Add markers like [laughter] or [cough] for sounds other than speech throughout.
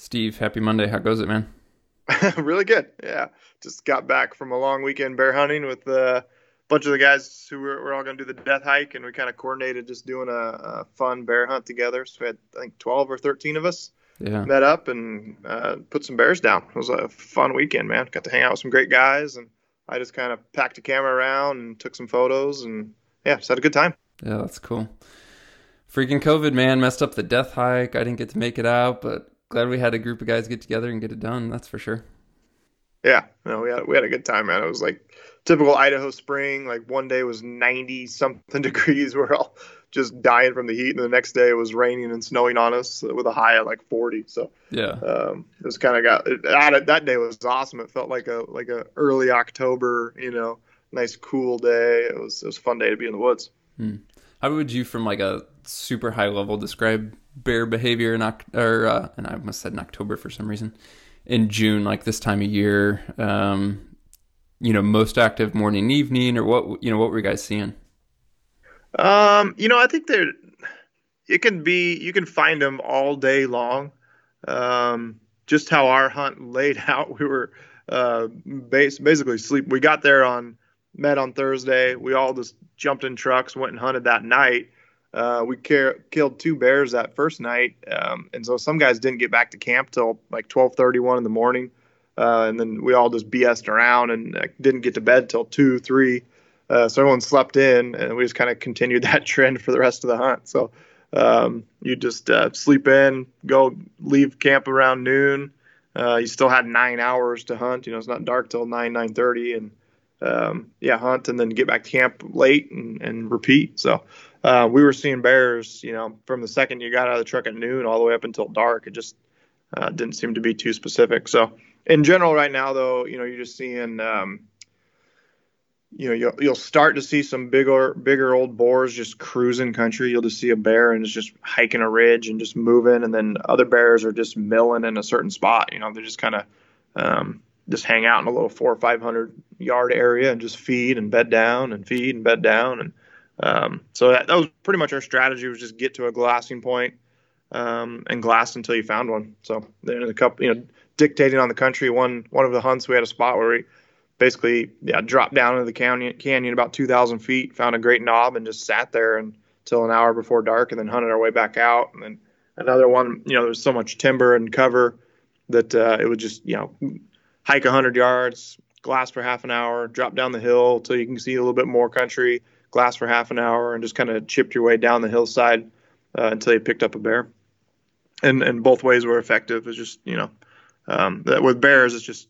Steve, happy Monday. How goes it, man? [laughs] really good. Yeah. Just got back from a long weekend bear hunting with a bunch of the guys who were, were all going to do the death hike, and we kind of coordinated just doing a, a, fun bear hunt together. So we had, I think, 12 or 13 of us yeah. met up and uh, put some bears down. It was a fun weekend, man. Got to hang out with some great guys, and I just kind of packed a camera around and took some photos, and yeah, just had a good time. Yeah, that's cool. Freaking COVID, man, messed up the death hike. I didn't get to make it out, but glad we had a group of guys get together and get it done. That's for sure. Yeah, no, we had we had a good time, man. It was like typical Idaho spring. Like one day was ninety something [laughs] degrees. We're all just dying from the heat, and the next day it was raining and snowing on us with a high of like forty. So yeah, um, it was kind of got it, that day was awesome. It felt like a like a early October, you know, nice cool day. It was it was a fun day to be in the woods. Hmm. How would you, from like a super high level, describe bear behavior in or uh, and I must said in October for some reason, in June, like this time of year. Um, you know, most active morning, evening, or what? You know, what were you guys seeing? Um, you know, I think there it can be you can find them all day long. Um, just how our hunt laid [laughs] out, we were uh, base, basically sleep. We got there on met on Thursday. We all just jumped in trucks, went and hunted that night. Uh, we car- killed two bears that first night, um, and so some guys didn't get back to camp till like 12:31 in the morning, uh, and then we all just BS'd around and uh, didn't get to bed till two, three. Uh, so everyone slept in, and we just kind of continued [laughs] that trend for the rest of the hunt. So um, you just uh, sleep in, go leave camp around noon. Uh, you still had nine hours to hunt. You know, it's not dark till nine, nine thirty, and um, yeah, hunt and then get back to camp late and, and repeat. So uh, we were seeing bears, you know, from the second you got out of the truck at noon all the way up until dark. It just uh, didn't seem to be too specific. So in general, right now though, you know, you're just seeing, um, you know, you'll, you'll start to see some bigger, bigger old boars just cruising country. You'll just see a bear and it's just hiking a ridge and just moving, and then other bears are just milling in a certain spot. You know, they're just kind of um, just hang out in a little four or five hundred yard area and just feed and bed down and feed and bed down and um, so that, that, was pretty much our strategy was just get to a glassing point, um, and glass until you found one. So then a couple, you know, dictating on the country. One one of the hunts we had a spot where we basically yeah dropped down into the canyon canyon about 2,000 feet, found a great knob and just sat there until an hour before dark, and then hunted our way back out. And then another one, you know, there's so much timber and cover that uh, it would just you know hike 100 yards, glass for half an hour, drop down the hill until you can see a little bit more country, glass for half an hour, and just kind of chipped your way down the hillside uh, until you picked up a bear. And and both ways were effective. It's just you know um, that with bears, it's just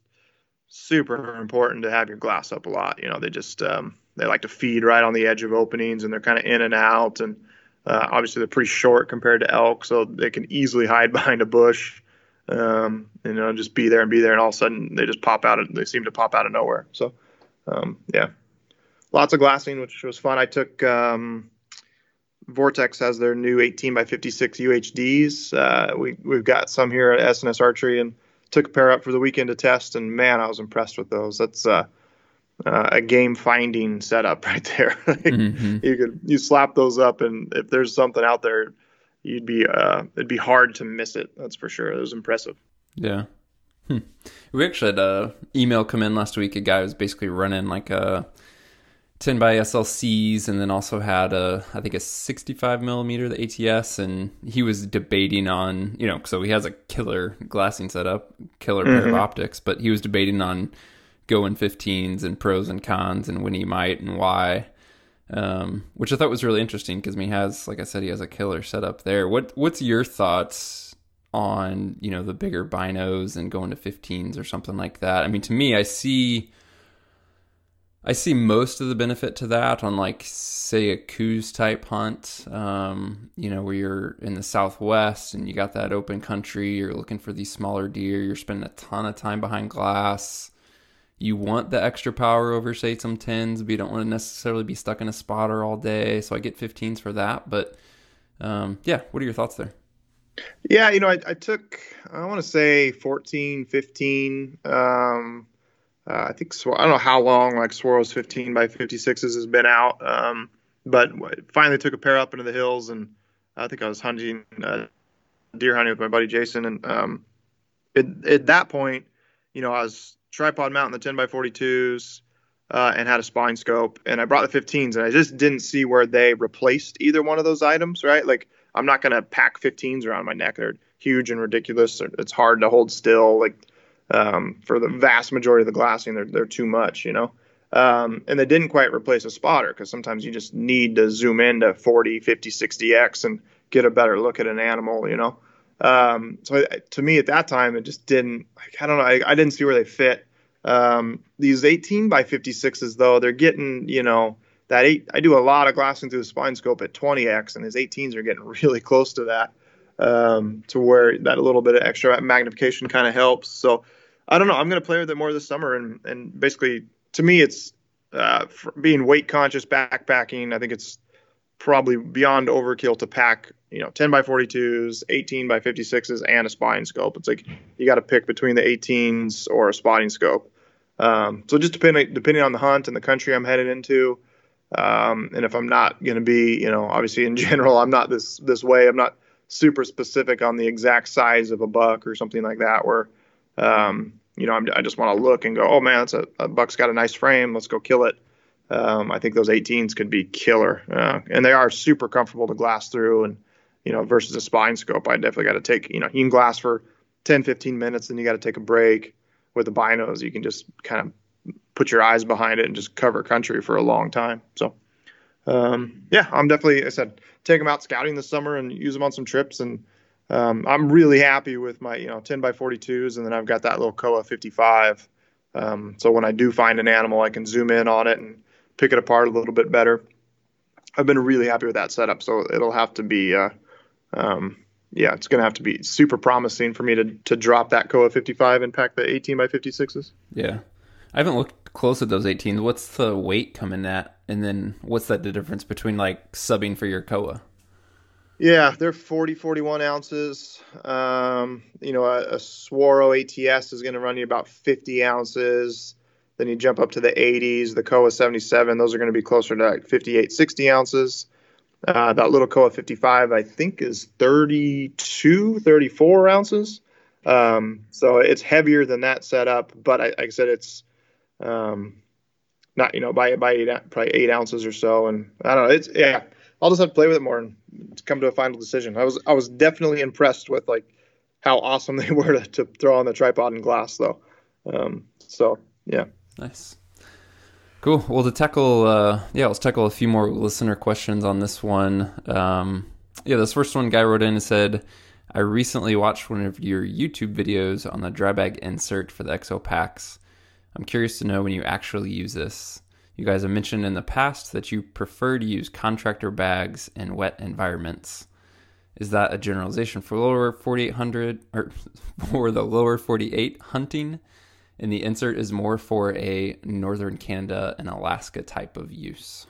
super important to have your glass up a lot. You know, they just um, they like to feed right on the edge of openings, and they're kind of in and out, and uh, obviously they're pretty short compared to elk, so they can easily hide [laughs] behind a bush um, you know, just be there and be there, and all of a sudden they just pop out. Of, they seem to pop out of nowhere. So, um, yeah, lots of glassing, which was fun. I took um, Vortex has their new 18 by 56 UHDs. Uh, we we've got some here at SNS Archery, and took a pair up for the weekend to test. And man, I was impressed with those. That's uh, uh, a game finding setup [laughs] right there. mm-hmm. You could you slap those up, and if there's something out there you'd be uh, it'd be hard to miss it. That's for sure. It was impressive. Yeah. Hmm. We actually had a email come in last week. A guy was basically running like a 10 by SLCs and then also had a I think a 65 millimeter the ATS and he was debating on you know so he has a killer glassing setup killer pair mm-hmm. of optics but he was debating on going 15s and pros and cons and when he might and why um, which I thought was really interesting because he has, like I said, he has a killer setup there. What What's your thoughts on you know the bigger binos and going to 15s or something like that? I mean, to me, I see. I see most of the benefit to that on like say a Coues type hunt, um, you know, where you're in the Southwest and you got that open country, you're looking for these smaller deer, you're spending a ton of time behind glass. You want the extra power over say some 10s but you don't want to necessarily be stuck in a spotter all day so i get 15s for that but um, yeah what are your thoughts there? Yeah you know i, I took i want to say 14 15 um, uh, i think i don't know how long like Swaros 15 by 56s has been out um, but finally took a pair up into the hills and i think i was hunting uh, deer hunting with my buddy jason and um, at, at that point, you know, I was tripod mounting the 10 by 42s uh, and had a spine scope, and I brought the 15s, and I just didn't see where they replaced either one of those items, right? Like, I'm not to pack 15s around my neck. They're huge and ridiculous. It's hard to hold still. Like, um, for the vast majority of the glassing, they're, they're too much, you know? Um, and they didn't quite replace a spotter because sometimes you just need to zoom in to 40, 50, 60x and get a better look at an animal, you know? Um, so to me at that time, it just didn't, like, I don't know, I, I didn't see where they fit. Um, these 18 by 56s, though, they're getting, you know, that eight. I do a lot of glassing through the spine scope at 20x, and his 18s are getting [laughs] really close to that, um, to where that little bit of extra magnification kind of helps. So I don't know. I'm going to play with it more this summer, and and basically, to me, it's uh, being weight conscious backpacking. I think it's probably beyond overkill to pack, you know, 10 by 42s, 18 by 56s, and a spotting scope. It's like you got to pick between the 18s or a spotting scope. Um, so just depending depending on the hunt and the country I'm headed into, um, and if I'm not going to be, you know, obviously in [laughs] general I'm not this this way. I'm not super specific on the exact size of a buck or something like that. Where, um, you know, I'm, i just want to look and go, oh man, it's a, a buck's got a nice frame. Let's go kill it. Um, I think those 18s could be killer, uh, and they are super comfortable to glass through. And you know, versus a spine scope, I definitely got to take. You know, you can glass for 10, 15 minutes, then you got to take a break. With the binos, you can just kind of put your eyes behind it and just cover country for a long time. So, um, yeah, I'm definitely. I said take them out scouting this summer and use them on some trips. And um, I'm really happy with my you know 10 by 42s, and then I've got that little Kowa 55. Um, so when I do find an animal, I can zoom in on it and pick it apart a little bit better. I've been really happy with that setup, so it'll have to be, uh, um, yeah, it's going to have to be super promising for me to to drop that Kowa 55 and pack the 18 by 56s. Yeah, I haven't looked close at those 18s. What's the weight coming at, and then what's that the difference between like subbing for your Kowa? Yeah, they're 40, 41 ounces. Um, you know, a, a Swaro ATS is going to run you about 50 ounces. Then you jump up to the 80s, the Kowa 77, those are going to be closer to like 58, 60 ounces. Uh, that little Kowa 55, I think, is 32, 34 ounces. Um, so it's heavier than that setup, but I, like I said, it's um, not, you know, by, by eight, probably eight ounces or so. And I don't know, it's, yeah, I'll just have to play with it more and come to a final decision. I was, I was definitely impressed with like how awesome [laughs] they were to, to throw on the tripod and glass though. Um, so yeah. Nice. Cool. Well, to tackle, uh, yeah, let's tackle a few more listener questions on this one. Um, yeah, this first one guy wrote in and said, I recently watched one of your YouTube videos on the dry bag insert for the EXO packs. I'm curious to know when you actually use this. You guys have mentioned in the past that you prefer to use contractor bags in wet environments. Is that a generalization for lower 4800 or [laughs] for the lower 48 hunting? and the insert is more for a northern Canada and Alaska type of use.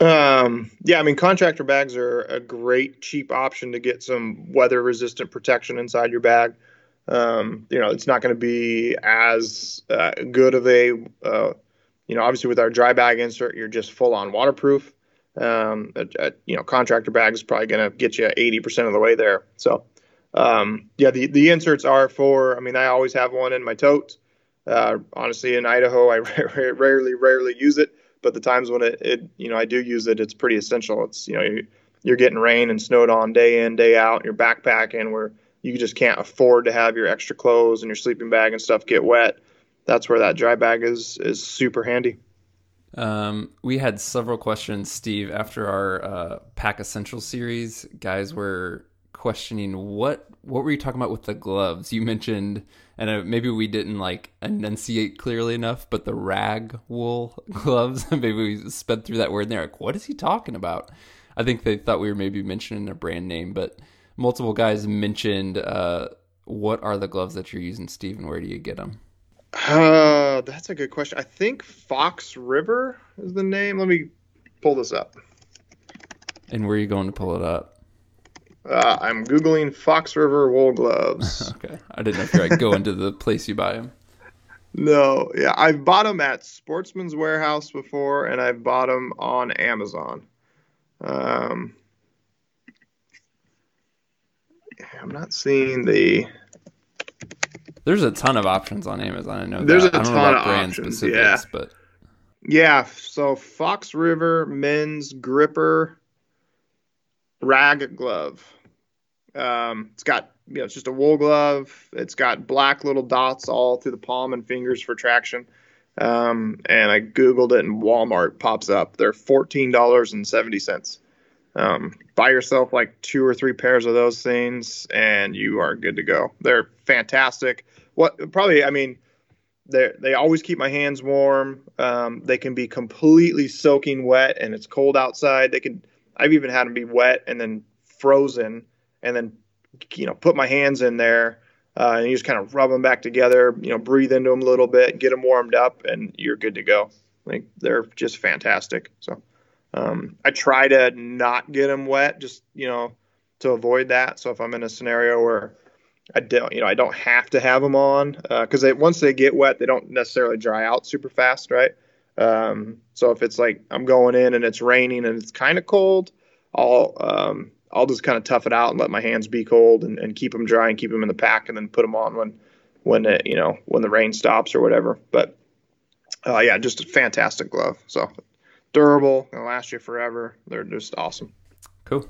Um, yeah, I mean, contractor bags are a great cheap option to get some weather resistant protection inside your bag. Um, you know, it's not going to be as uh, good of a, uh, you know, obviously with our dry bag insert, you're just full on waterproof. Um, a, a, you know, contractor bag is probably going to get you 80% of the way there. So, um, yeah, the, the inserts are for, I mean, I always have one in my tote. Uh, honestly, in Idaho, I [laughs] rarely, rarely use it, but the times when it, it, you know, I do use it, it's pretty essential. It's, you know, you're getting rain and snowed on day in, day out, you're backpacking where you just can't afford to have your extra clothes and your sleeping bag and stuff get wet. That's where that dry bag is, is super handy. Um, we had several questions, Steve, after our uh, Pack Essential series. Guys were questioning what what were you talking about with the gloves? You mentioned, and uh, maybe we didn't like enunciate clearly enough, but the rag wool [laughs] gloves. [laughs] maybe we sped through that word and they're like, "What is he talking about?" I think they thought we were maybe mentioning a brand name, but multiple guys mentioned uh, what are the gloves that you're using, Steve, and where do you get them? Uh, that's a good question. I think Fox River is the name. Let me pull this up. And where are you going to pull it up? Uh, I'm googling Fox River wool gloves. [laughs] okay, I didn't know if you like go into the place you buy them. No, yeah, I've bought them at Sportsman's Warehouse before, and I've bought them on Amazon. Um, I'm not seeing the There's a ton of options on Amazon. I know There's that. a ton know of options, specifics, yeah. but Yeah, so Fox River men's gripper rag glove. Um, it's got you know it's just a wool glove. It's got black little dots all through the palm and fingers for traction. Um, and I googled it and Walmart pops up. They're fourteen dollars and seventy cents. Um, buy yourself like two or three pairs of those things, and you are good to go. They're fantastic. What probably I mean they they always keep my hands warm. Um, they can be completely soaking wet and it's cold outside. They can I've even had them be wet and then frozen and then you know put my hands in there uh, and you just kind of rub them back together. You know, breathe into them a little bit, get them warmed up, and you're good to go. Like they're just fantastic. So um, I try to not get them wet, just you know, to avoid that. So if I'm in a scenario where I don't, you know, I don't have to have them on because they once they get wet, they don't necessarily dry out super fast, right? Um, so if it's like I'm going in and it's raining and it's kind of cold, I'll um, I'll just kind of tough it out and let my hands be cold and, and keep them dry and keep them in the pack and then put them on when when it, you know when the rain stops or whatever. But uh, yeah, just a fantastic glove. So durable, gonna last you forever. They're just awesome. Cool.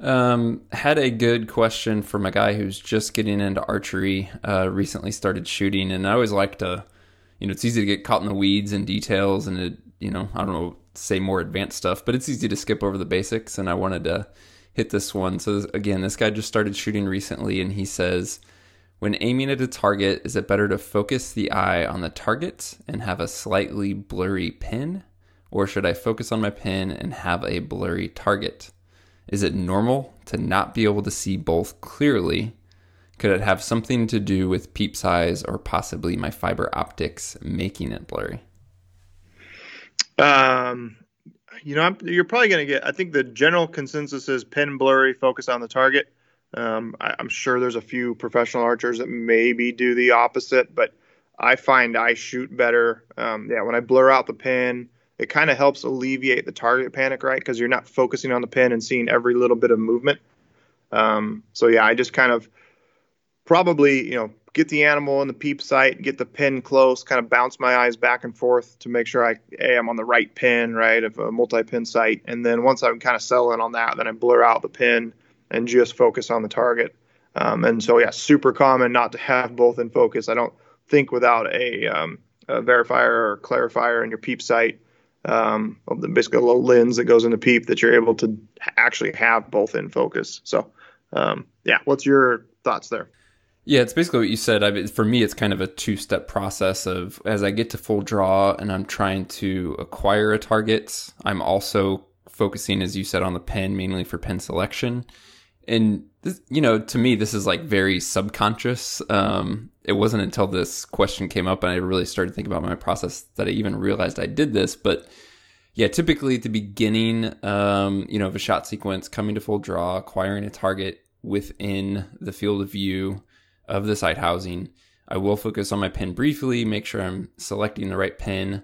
Um, had a good question from a guy who's just getting into archery, uh, recently started shooting, and I always like to, you know, it's easy to get caught in the weeds and details, and it, you know, I don't know, say more advanced stuff, but it's easy to skip over the basics, and I wanted to hit this one. So again, this guy just started shooting recently, and he says, when aiming at a target, is it better to focus the eye on the target and have a slightly blurry pin, or should I focus on my pin and have a blurry target? Is it normal to not be able to see both clearly? Could it have something to do with peep size or possibly my fiber optics making it blurry? Um, you know, I'm, you're probably going to get. I think the general consensus is pin blurry, focus on the target. Um, I, I'm sure there's a few professional archers that maybe do the opposite, but I find I shoot better. Um, yeah, when I blur out the pin, it kind of helps alleviate the target panic, right? Because you're not focusing on the pin and seeing every little bit of movement. Um, so yeah, I just kind of probably you know get the animal in the peep sight, get the pin close, kind of bounce my eyes back and forth to make sure I a I'm on the right pin, right, of a multi-pin sight, and then once I'm kind of settling on that, then I blur out the pin and just focus on the target. Um, and so yeah, super common not to have both in focus. I don't think without a, um, a verifier or clarifier in your peep sight, um, basically a little lens that goes in the peep that you're able to actually have both in focus. So um, yeah, what's your thoughts there? Yeah, it's basically what you said. I mean, for me, it's kind of a two step process of as I get to full draw and I'm trying to acquire a target, I'm also focusing, as you said, on the pin, mainly for pin selection. And, this, you know, to me, this is like very subconscious. Um, it wasn't until this question came up and I really started thinking about my process that I even realized I did this. But yeah, typically at the beginning, um, you know, of a shot sequence, coming to full draw, acquiring a target within the field of view of the sight housing. I will focus on my pin briefly, make sure I'm selecting the right pin.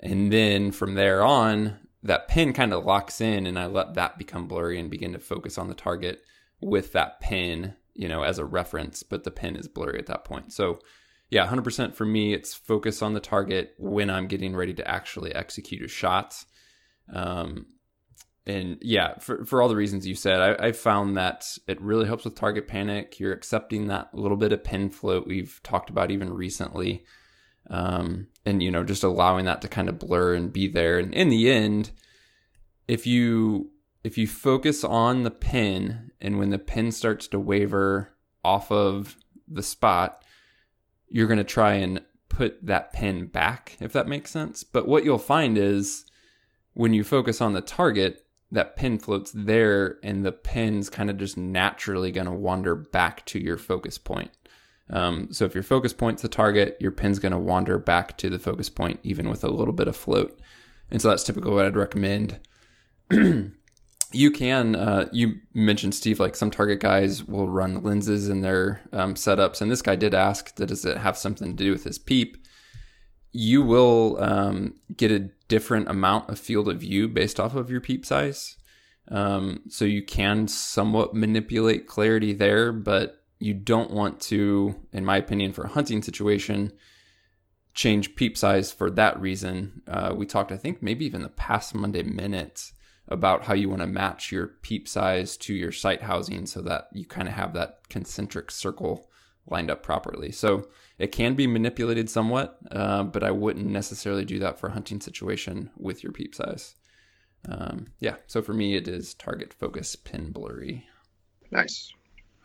And then from there on, that pin kind of locks in and I let that become blurry and begin to focus on the target with that pin, you know, as a reference, but the pin is blurry at that point. So, yeah, 100% for me, it's focus on the target when I'm getting ready to actually execute a shot. Um, and yeah, for, for all the reasons you said, I, I found that it really helps with target panic. You're accepting that little bit of pin float we've talked about even recently. Um, and you know, just allowing that to kind of blur and be there. And in the end, if you if you focus on the pin and when the pin starts to waver off of the spot, you're going to try and put that pin back, if that makes sense. But what you'll find is when you focus on the target, that pin floats there and the pin's kind of just naturally going to wander back to your focus point. Um, so if your focus point's the target, your pin's going to wander back to the focus point, even with a little bit of float. And so that's typically what I'd recommend. [clears throat] you can, uh, you mentioned Steve, like some target guys will run lenses in their um, setups. And this guy did ask, does it have something to do with his peep? You will um, get a different amount of field of view based off of your peep size. Um, so you can somewhat manipulate clarity there, but you don't want to, in my opinion, for a hunting situation, change peep size for that reason. Uh, we talked, I think, maybe even the past Monday minute about how you want to match your peep size to your sight housing so that you kind of have that concentric circle lined up properly. So it can be manipulated somewhat, uh, but I wouldn't necessarily do that for a hunting situation with your peep size. Um, yeah, so for me, it is target focus pin blurry. Nice.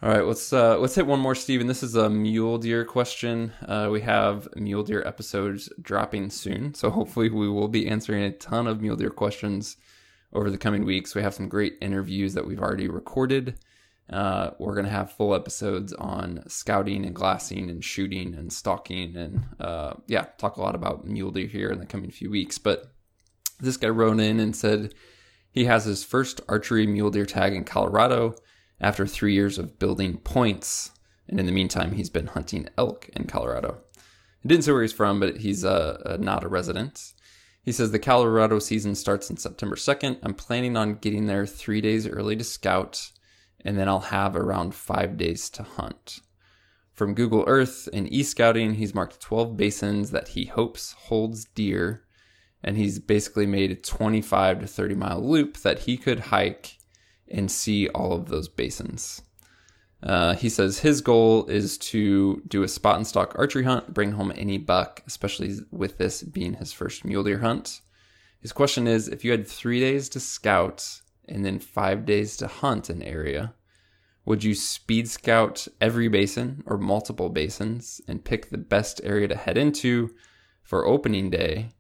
All right, let's uh, let's hit one more, Stephen. This is a mule deer question. Uh, we have mule deer episodes dropping soon, so hopefully we will be answering a ton of mule deer questions over the coming weeks. We have some great interviews that we've already recorded. Uh, we're to have full episodes on scouting and glassing and shooting and stalking and uh, yeah, talk a lot about mule deer here in the coming few weeks. But this guy wrote in and said he has his first archery mule deer tag in Colorado after three years of building points. And in the meantime, he's been hunting elk in Colorado. Didn't say where he's from, but he's uh, not a resident. He says the Colorado season starts on September 2nd. I'm planning on getting there three days early to scout, and then I'll have around five days to hunt. From Google Earth and e-scouting, he's marked 12 basins that he hopes holds deer, and he's basically made a 25 to 30 mile loop that he could hike and see all of those basins. Uh, he says his goal is to do a spot and stalk archery hunt, bring home any buck, especially with this being his first mule deer hunt. His question is if you had three days to scout and then five days to hunt an area, would you speed scout every basin or multiple basins and pick the best area to head into for opening day?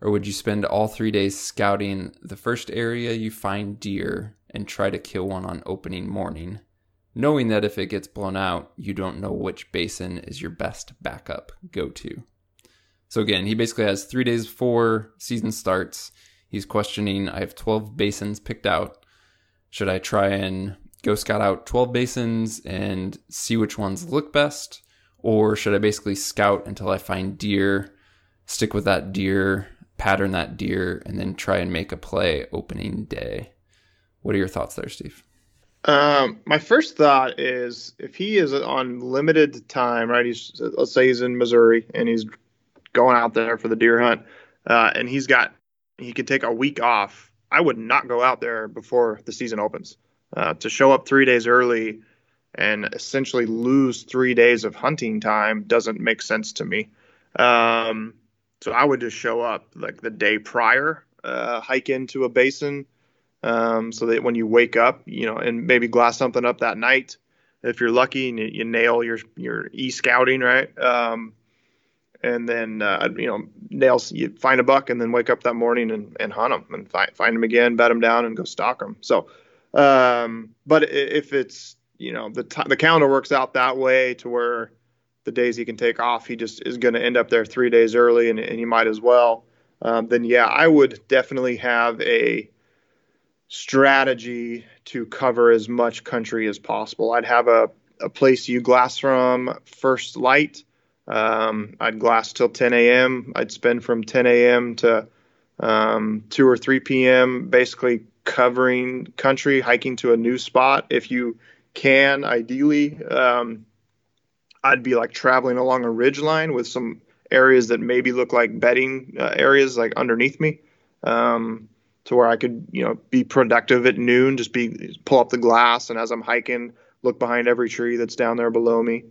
Or would you spend all three days scouting the first area you find deer and try to kill one on opening morning? knowing that if it gets blown out, you don't know which basin is your best backup go to. So again, he basically has three days before season starts. He's questioning I have 12 basins picked out. Should I try and go scout out 12 basins and see which ones look best? Or should I basically scout until I find deer, stick with that deer, pattern that deer, and then try and make a play opening day? What are your thoughts there, Steve? Um, my first thought is if he is on limited time, right? He's let's say he's in Missouri and he's going out there for the deer hunt, uh, and he's got he could take a week off. I would not go out there before the season opens. Uh, to show up three days early and essentially lose three days of hunting time doesn't make sense to me. Um, so I would just show up like the day prior, uh, hike into a basin um, so that when you wake up, you know, and maybe glass something up that night, if you're lucky and you, you nail your your e scouting right, um, and then uh, you know nails you find a buck and then wake up that morning and, and hunt them and find find them again, bet them down, and go stalk them. So, um, but if it's you know the t- the calendar works out that way to where the days he can take off, he just is going to end up there three days early, and, and he might as well. Um, then yeah, I would definitely have a strategy to cover as much country as possible. I'd have a, a place you glass from first light. Um, I'd glass till 10 a.m. I'd spend from 10 a.m. to um, 2 or 3 p.m. basically covering country, hiking to a new spot. If you can, ideally, um, I'd be like traveling along a ridge line with some areas that maybe look like bedding uh, areas like underneath me. Um, to where I could, you know, be productive at noon, just be pull up the glass and as I'm hiking, look behind every tree that's down there below me,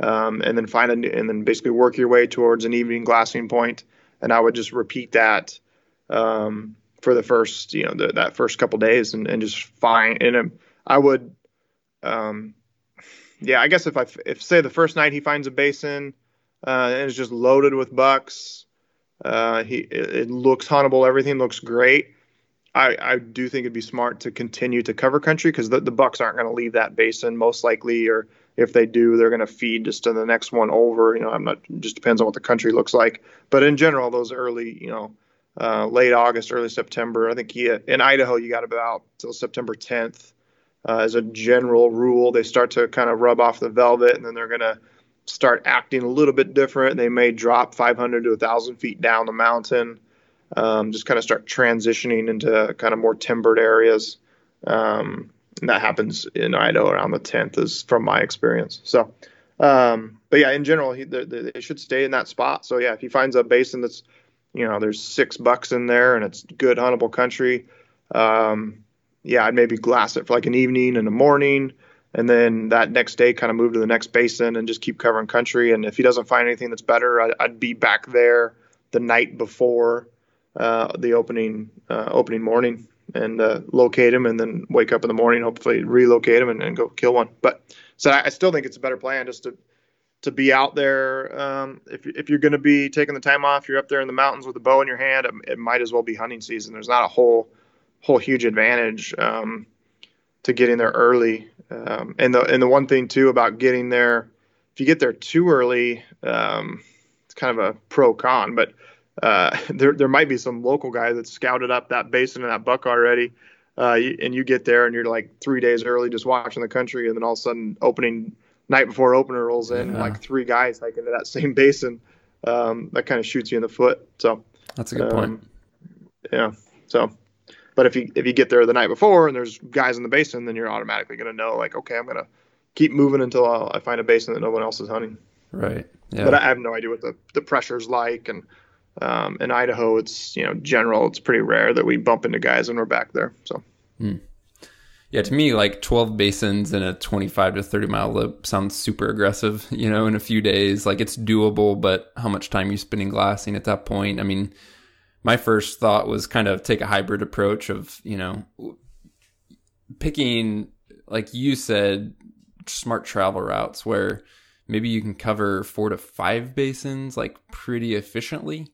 um, and then find a, and then basically work your way towards an evening glassing point. and I would just repeat that um, for the first, you know, the, that first couple days, and, and just find and I would, um, yeah, I guess if I if say the first night he finds a basin uh, and it's just loaded with bucks, uh, he it, it looks huntable, everything looks great I, I do think it'd be smart to continue to cover country because the, the Bucks aren't going to leave that basin most likely, or if they do, they're going to feed just to the next one over. You know, I'm not. Just depends on what the country looks like. But in general, those early, you know, uh, late August, early September. I think he, in Idaho, you got about till September 10th uh, as a general rule. They start to kind of rub off the velvet, and then they're going to start acting a little bit different. They may drop 500 to 1,000 feet down the mountain um, just kind of start transitioning into kind of more timbered areas. Um, that happens in Idaho around the 10th, is from my experience. So, um, but yeah, in general, he, they, they should stay in that spot. So yeah, if he finds a basin that's, you know, there's six bucks in there and it's good huntable country, um, yeah, I'd maybe glass it for like an evening and a morning, and then that next day kind of move to the next basin and just keep covering country. And if he doesn't find anything that's better, I, would be back there the night before the opening uh, opening morning and uh, locate him, and then wake up in the morning, hopefully relocate him and, and go kill one. But so I, still think it's a better plan just to to be out there. Um, if if you're going to be taking the time off, you're up there in the mountains with a bow in your hand. It, it might as well be hunting season. There's not a whole whole huge advantage um, to getting there early. Um, and the and the one thing too about getting there, if you get there too early, um, it's kind of a pro con. But uh, [laughs] there there might be some local guy that scouted up that basin and that buck already. Uh, and you get there and you're like three days early just watching the country, and then all of a sudden opening night before opener rolls in, yeah. like three guys hiking to that [laughs] same basin. Um, that kind of shoots you in the foot. So that's a good point. Um, yeah. So but if you if you get there the night before and there's guys in the basin, then you're automatically going to know like, okay, I'm going to keep moving until I'll, i find a basin that no one else is hunting. Right. Yeah. But I have no idea what the the pressure's like, and um, in Idaho, it's you know general. It's pretty rare that we bump into guys when we're back there. So. Hmm. Yeah, to me, like 12 basins in a 25 to 30 mile loop sounds super aggressive, [laughs] you know, in a few days. Like it's doable, but how much time you spending glassing at that point? I mean, my first thought was kind of take a hybrid approach of, you know, picking, like you said, smart travel routes where maybe you can cover four to five basins like pretty efficiently.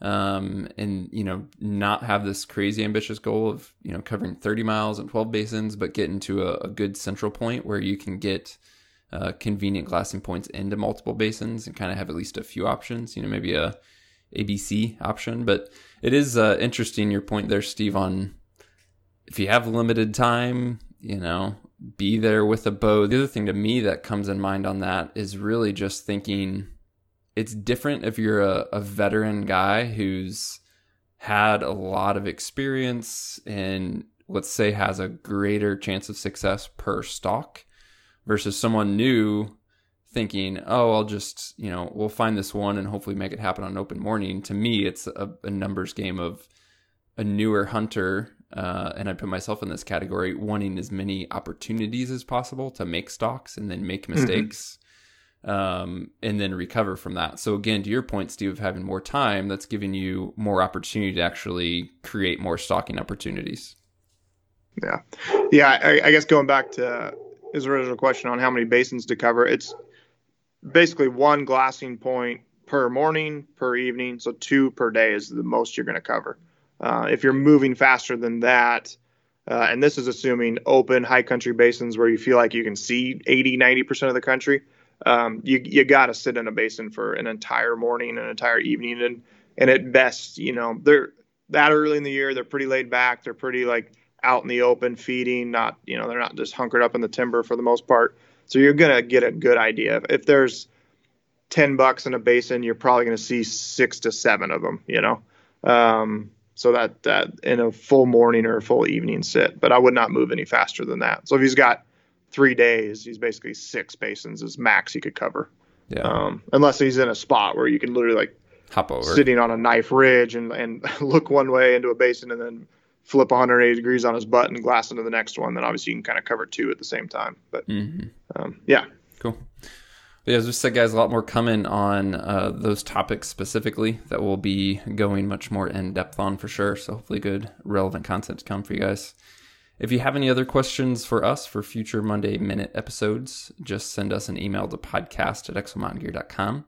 Um, and you know, not have this crazy ambitious goal of you know covering 30 miles and 12 basins, but get into a, a good central point where you can get uh, convenient glassing points into multiple basins and kind of have at least a few options. You know, maybe a ABC option. But it is uh, interesting your point there, Steve, on if you have limited time, you know, be there with a bow. The other thing to me that comes in mind on that is really just thinking it's different if you're a, a veteran guy who's had a lot of experience and let's say has a greater chance of success per stalk versus someone new thinking, oh, I'll just, you know, we'll find this one and hopefully make it happen on open morning. To me, it's a, a numbers game of a newer hunter, uh, and I put myself in this category, wanting as many opportunities as possible to make stalks and then make mm-hmm. mistakes. Um, and then recover from that. So again, to your point, Steve, of having more time, that's giving you more opportunity to actually create more stalking opportunities. Yeah, yeah. I, I guess going back to his original question on how many basins to cover, it's basically one glassing point per morning, per evening. So two per day is the most you're going to cover. Uh, if you're moving faster than that, uh, and this is assuming open high country basins where you feel like you can see 80, 90% of the country, um, you, you got to sit in a basin for an entire morning, an entire evening. And, and at best, you know, they're that early in the year, they're pretty laid back. They're pretty like out in the open feeding, not, you know, they're not just hunkered up in the timber for the most part. So you're to get a good idea. If there's 10 bucks in a basin, you're probably to see six to seven of them, you know? Um, so that, that in a full morning or a full evening sit, but I would not move any faster than that. So if he's got three days, he's basically six basins is max he could cover. Yeah. Um, unless he's in a spot where you can literally like hop over sitting on a knife ridge and, and [laughs] look one way into a basin and then flip 180 degrees on his butt and glass into the next one, then obviously you can kind of cover two at the same time. But mm-hmm. um, yeah, cool. yeah, as we said, guys, a lot more coming on uh, those topics specifically that we'll be going much more in depth on for sure. So hopefully, good relevant content to come for you guys. If you have any other questions for us for future Monday Minute episodes, just send us an email to podcast at exomountaingear.com.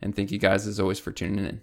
And thank you guys as always for tuning in.